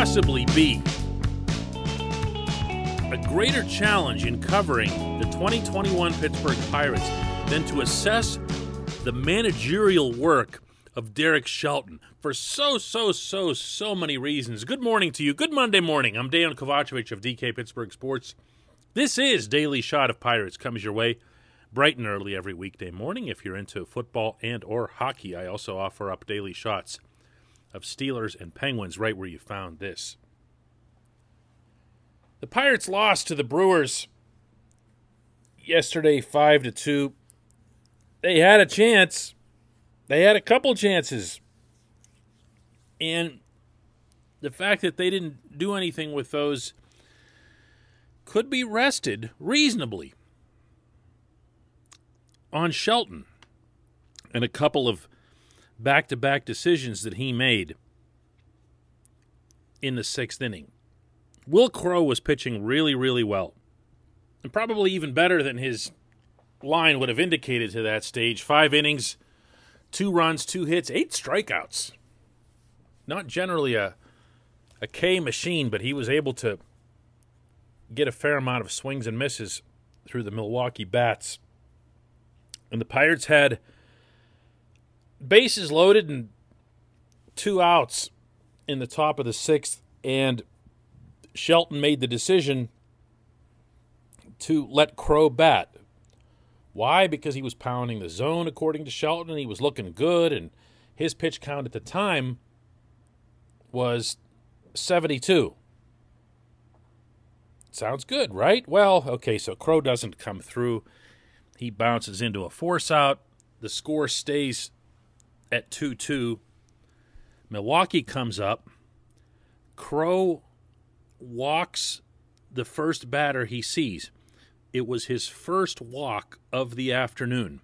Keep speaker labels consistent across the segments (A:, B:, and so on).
A: Possibly be a greater challenge in covering the 2021 Pittsburgh Pirates than to assess the managerial work of Derek Shelton for so, so, so, so many reasons. Good morning to you. Good Monday morning. I'm Dan Kovacevic of DK Pittsburgh Sports. This is Daily Shot of Pirates comes your way bright and early every weekday morning. If you're into football and or hockey, I also offer up daily shots of Steelers and Penguins right where you found this. The Pirates lost to the Brewers yesterday 5 to 2. They had a chance. They had a couple chances. And the fact that they didn't do anything with those could be rested reasonably on Shelton and a couple of back to back decisions that he made in the sixth inning. Wil Crowe was pitching really, really well. And probably even better than his line would have indicated to that stage. Five innings, two runs, two hits, eight strikeouts. Not generally a a K machine, but he was able to get a fair amount of swings and misses through the Milwaukee bats. And the Pirates had bases loaded and two outs in the top of the sixth, and Shelton made the decision to let Crowe bat. Why? Because he was pounding the zone, according to Shelton, and he was looking good, and his pitch count at the time was 72. Sounds good, right? Well, okay, so Crowe doesn't come through. He bounces into a force out. The score stays at 2 2. Milwaukee comes up. Crowe walks the first batter he sees. It was his first walk of the afternoon.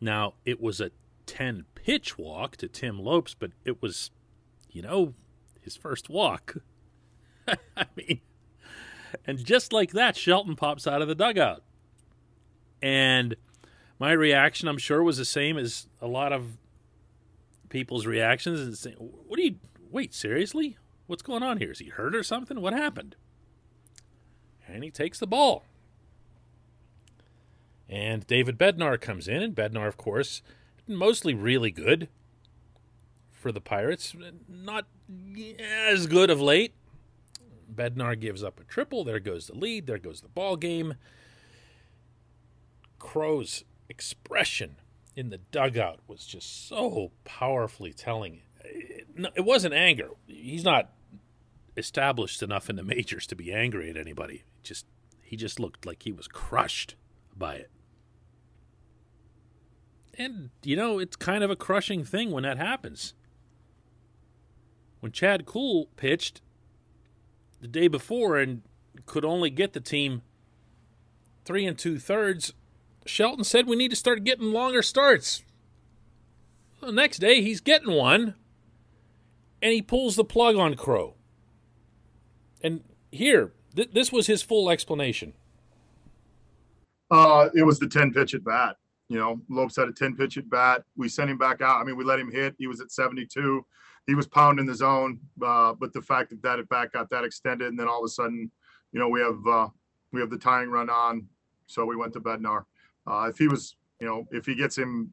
A: Now, it was a 10 pitch walk to Tim Lopes, but it was, you know, his first walk. I mean, and just like that, Shelton pops out of the dugout. And my reaction, I'm sure, was the same as a lot of people's reactions. And saying, "What do you? Wait, seriously? What's going on here? Is he hurt or something? What happened?" And he takes the ball. And David Bednar comes in, and Bednar, of course, mostly really good for the Pirates. Not as good of late. Bednar gives up a triple. There goes the lead. There goes the ball game. Crowe's expression in the dugout was just so powerfully telling. It, it wasn't anger. He's not established enough in the majors to be angry at anybody. Just he just looked like he was crushed by it. And you know, it's kind of a crushing thing when that happens. When Chad Kuhl pitched the day before and could only get the team three and two thirds, Shelton said we need to start getting longer starts. The next day, he's getting one, and he pulls the plug on Crowe. And here, th- this was his full explanation.
B: Uh, it was the 10 pitch at bat. You know, Lopes had a 10 pitch at bat. We sent him back out. I mean, we let him hit. He was at 72. He was pounding the zone. Uh, but the fact that that at bat got that extended, and then all of a sudden, you know, we have uh, we have the tying run on. So we went to Bednar. Uh, if he was You know, if he gets him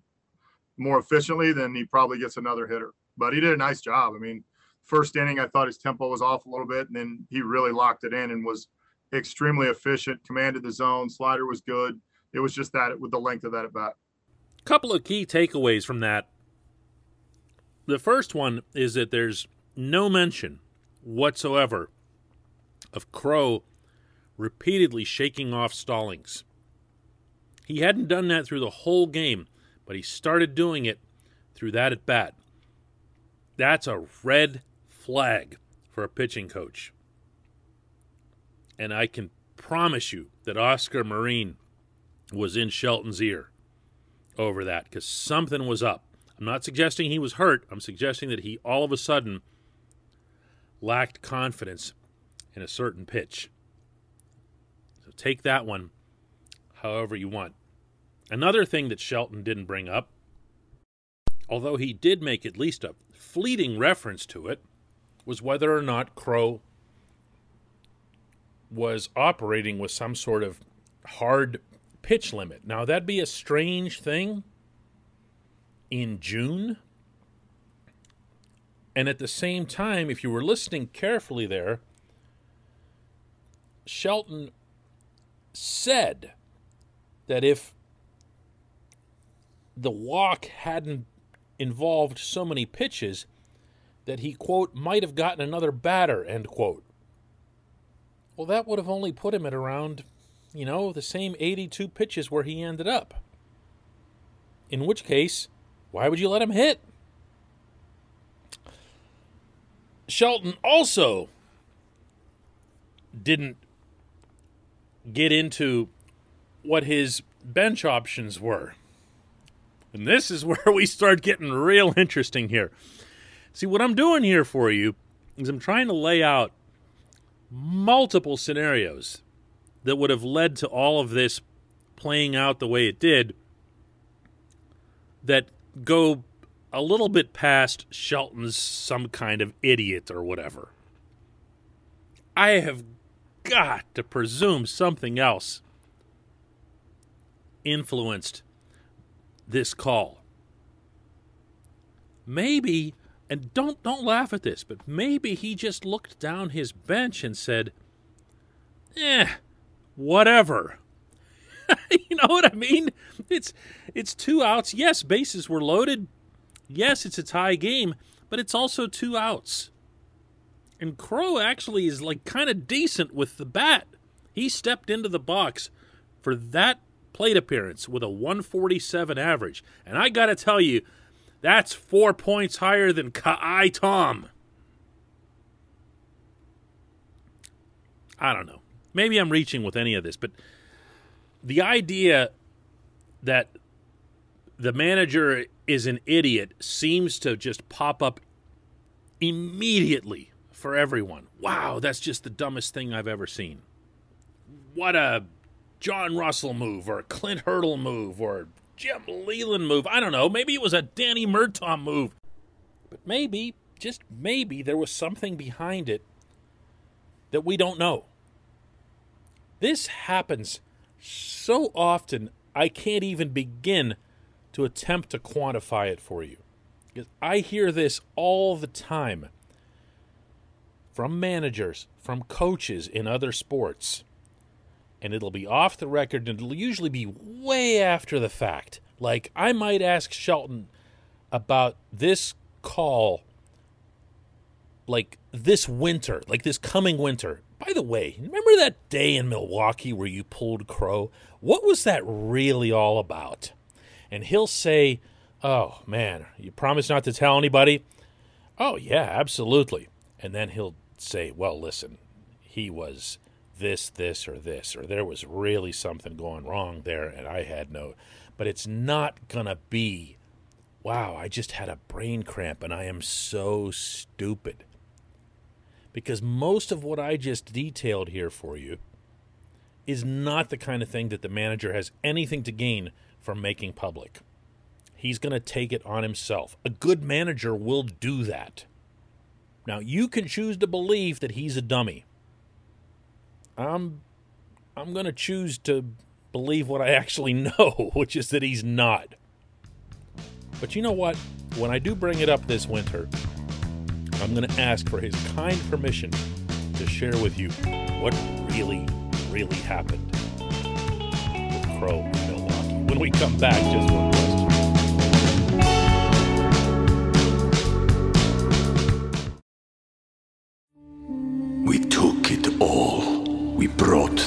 B: more efficiently, then he probably gets another hitter. But he did a nice job. I mean, first inning, I thought his tempo was off a little bit, and then he really locked it in and was extremely efficient, commanded the zone, slider was good. It was just that with the length of that at bat.
A: Couple of key takeaways from that. The first one is that there's no mention whatsoever of Crowe repeatedly shaking off Stallings. He hadn't done that through the whole game, but he started doing it through that at bat. That's a red flag for a pitching coach. And I can promise you that Oscar Marin was in Shelton's ear over that because something was up. I'm not suggesting he was hurt. I'm suggesting that he all of a sudden lacked confidence in a certain pitch. So take that one however you want. Another thing that Shelton didn't bring up, although he did make at least a fleeting reference to it, was whether or not Crowe was operating with some sort of hard pitch limit. Now, that'd be a strange thing in June. And at the same time, if you were listening carefully there, Shelton said that if the walk hadn't involved so many pitches, that he, quote, might have gotten another batter, end quote. Well, that would have only put him at around, you know, the same 82 pitches where he ended up. In which case, why would you let him hit? Shelton also didn't get into what his bench options were. And this is where we start getting real interesting here. See, what I'm doing here for you is I'm trying to lay out multiple scenarios that would have led to all of this playing out the way it did that go a little bit past Shelton's some kind of idiot or whatever. I have got to presume something else influenced this call. Maybe, and don't don't laugh at this, but maybe he just looked down his bench and said, "Eh, whatever." you know what I mean? It's it's two outs. Yes, bases were loaded. Yes, it's a tie game, but it's also two outs. And Crowe actually is like kind of decent with the bat. He stepped into the box for that plate appearance with a 147 average. And I got to tell you, that's four points higher than Ka'ai Tom. I don't know. Maybe I'm reaching with any of this, but the idea that the manager is an idiot seems to just pop up immediately for everyone. Wow, that's just the dumbest thing I've ever seen. What a John Russell move or Clint Hurdle move or Jim Leyland move. I don't know. Maybe it was a Danny Murtaugh move. But maybe, just maybe, there was something behind it that we don't know. This happens so often, I can't even begin to attempt to quantify it for you. Because I hear this all the time from managers, from coaches in other sports and it'll be off the record and it'll usually be way after the fact. Like I might ask Shelton about this call like this winter, like this coming winter. By the way, remember that day in Milwaukee where you pulled Crowe? What was that really all about? And he'll say, Oh man, you promise not to tell anybody? Oh, yeah, absolutely. And then he'll say, Well, listen, he was this, this, or this, or there was really something going wrong there and I had no. But it's not going to be, wow, I just had a brain cramp and I am so stupid. Because most of what I just detailed here for you is not the kind of thing that the manager has anything to gain from making public. He's going to take it on himself. A good manager will do that. Now, you can choose to believe that he's a dummy. I'm I'm going to choose to believe what I actually know, which is that he's not. But you know what? When I do bring it up this winter, I'm going to ask for his kind permission to share with you what really, really happened with Crowe Milwaukee. When we come back, just one question.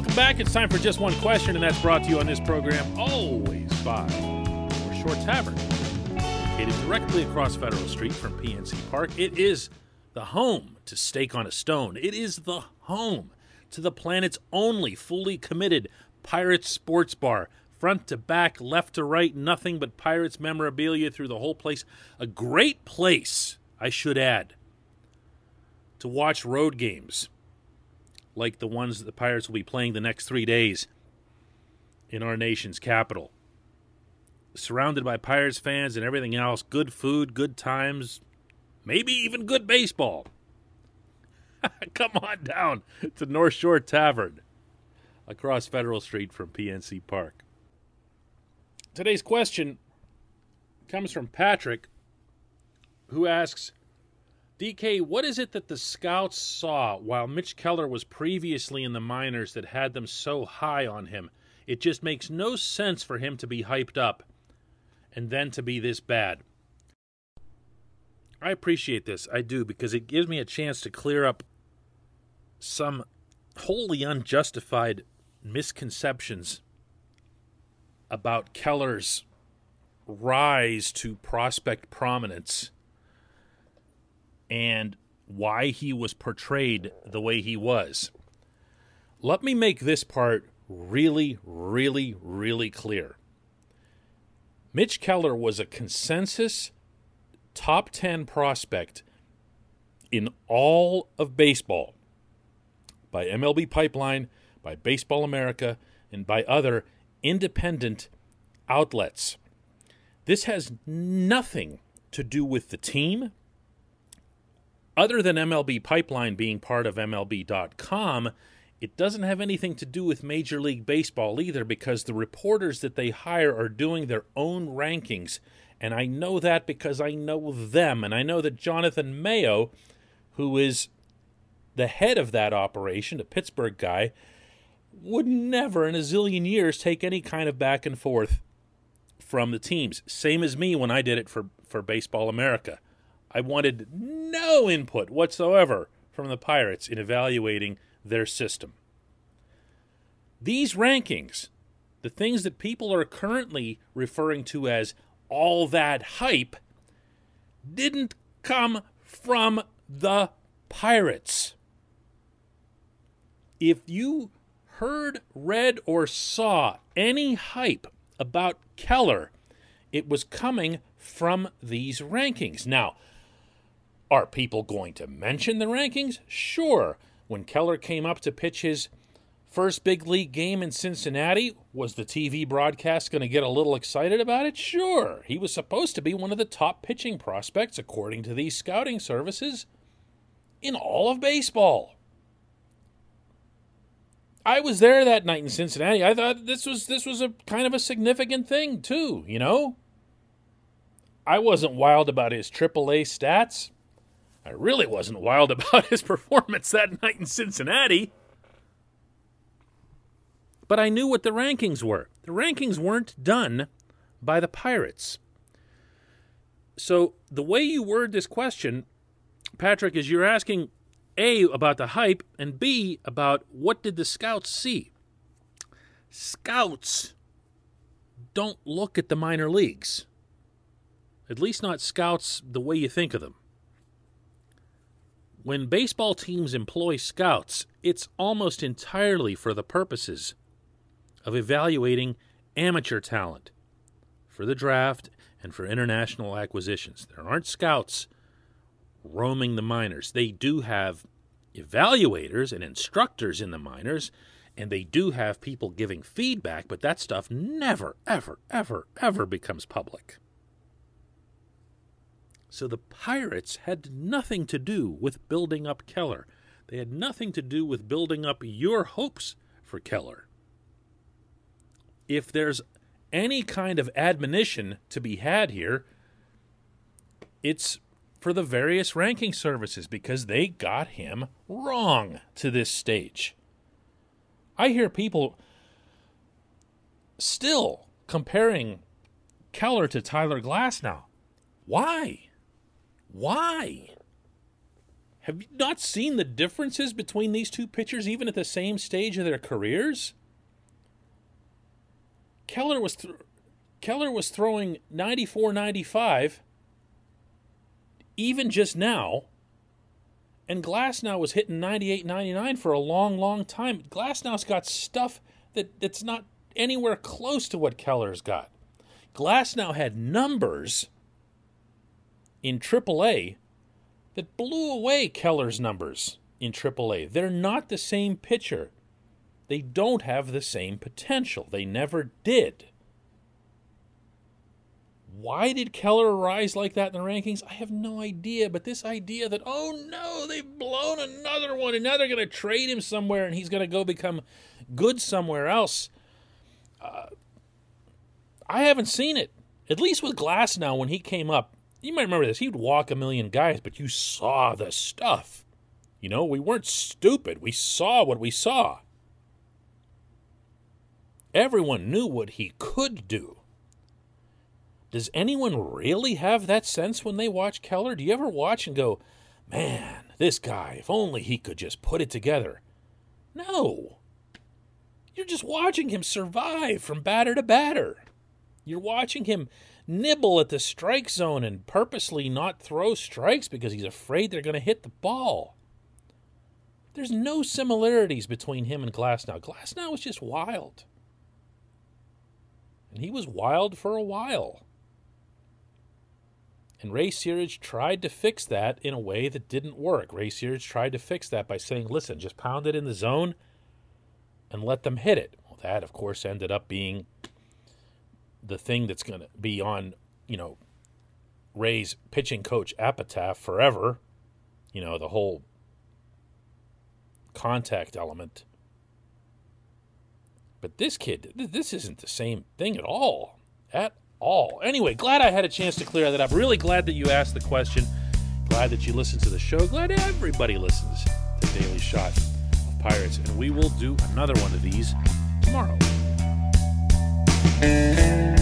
A: Welcome back. It's time for just one question, and that's brought to you on this program always by North Shore Tavern, located directly across Federal Street from PNC Park. It is the home to Steak on a Stone. It is the home to the planet's only fully committed Pirates sports bar. Front to back, left to right, nothing but Pirates memorabilia through the whole place. A great place, I should add, to watch road games like the ones that the Pirates will be playing the next three days in our nation's capital. Surrounded by Pirates fans and everything else, good food, good times, maybe even good baseball. Come on down to North Shore Tavern across Federal Street from PNC Park. Today's question comes from Patrick, who asks DK, what is it that the scouts saw while Mitch Keller was previously in the minors that had them so high on him? It just makes no sense for him to be hyped up and then to be this bad. I appreciate this. I do, because it gives me a chance to clear up some wholly unjustified misconceptions about Keller's rise to prospect prominence and why he was portrayed the way he was. Let me make this part really, really, really clear. Mitch Keller was a consensus top 10 prospect in all of baseball by MLB Pipeline, by Baseball America, and by other independent outlets. This has nothing to do with the team other than MLB Pipeline being part of MLB.com, it doesn't have anything to do with Major League Baseball either because the reporters that they hire are doing their own rankings. And I know that because I know them. And I know that Jonathan Mayo, who is the head of that operation, a Pittsburgh guy, would never in a zillion years take any kind of back and forth from the teams. Same as me when I did it for, for Baseball America. I wanted no input whatsoever from the Pirates in evaluating their system. These rankings, the things that people are currently referring to as all that hype, didn't come from the Pirates. If you heard, read, or saw any hype about Keller, it was coming from these rankings. Now, are people going to mention the rankings? Sure. When Keller came up to pitch his first big league game in Cincinnati, was the TV broadcast going to get a little excited about it? Sure. He was supposed to be one of the top pitching prospects, according to these scouting services, in all of baseball. I was there that night in Cincinnati. I thought this was this was a kind of a significant thing too, you know? I wasn't wild about his AAA stats. I really wasn't wild about his performance that night in Cincinnati. But I knew what the rankings were. The rankings weren't done by the Pirates. So the way you word this question, Patrick, is you're asking A about the hype and B about what did the scouts see? Scouts don't look at the minor leagues. At least not scouts the way you think of them. When baseball teams employ scouts, it's almost entirely for the purposes of evaluating amateur talent for the draft and for international acquisitions. There aren't scouts roaming the minors. They do have evaluators and instructors in the minors, and they do have people giving feedback, but that stuff never, ever, ever, ever becomes public. So the Pirates had nothing to do with building up Keller. They had nothing to do with building up your hopes for Keller. If there's any kind of admonition to be had here, it's for the various ranking services because they got him wrong to this stage. I hear people still comparing Keller to Tyler Glasnow. Why? Why? Have you not seen the differences between these two pitchers even at the same stage of their careers? Keller was th- Keller was throwing 94 95 even just now. And Glasnow was hitting 98 99 for a long, long time. Glasnow's got stuff that, that's not anywhere close to what Keller's got. Glasnow had numbers in AAA that blew away Keller's numbers in AAA. They're not the same pitcher. They don't have the same potential. They never did. Why did Keller rise like that in the rankings? I have no idea. But this idea that, oh no, they've blown another one and now they're going to trade him somewhere and he's going to go become good somewhere else. Uh, I haven't seen it. At least with Glasnow, when he came up, you might remember this. He'd walk a million guys, but you saw the stuff. You know, we weren't stupid. We saw what we saw. Everyone knew what he could do. Does anyone really have that sense when they watch Keller? Do you ever watch and go, man, this guy, if only he could just put it together? No. You're just watching him survive from batter to batter. You're watching him nibble at the strike zone and purposely not throw strikes because he's afraid they're going to hit the ball. There's no similarities between him and Glasnow. Glasnow was just wild. And he was wild for a while. And Ray Searage tried to fix that in a way that didn't work. Ray Searage tried to fix that by saying, listen, just pound it in the zone and let them hit it. Well, that, of course, ended up being the thing that's going to be on, you know, Ray's pitching coach epitaph forever. You know, the whole contact element. But this kid, this isn't the same thing at all. At all. Anyway, glad I had a chance to clear that up. Really glad that you asked the question. Glad that you listened to the show. Glad everybody listens to Daily Shot of Pirates. And we will do another one of these tomorrow. Música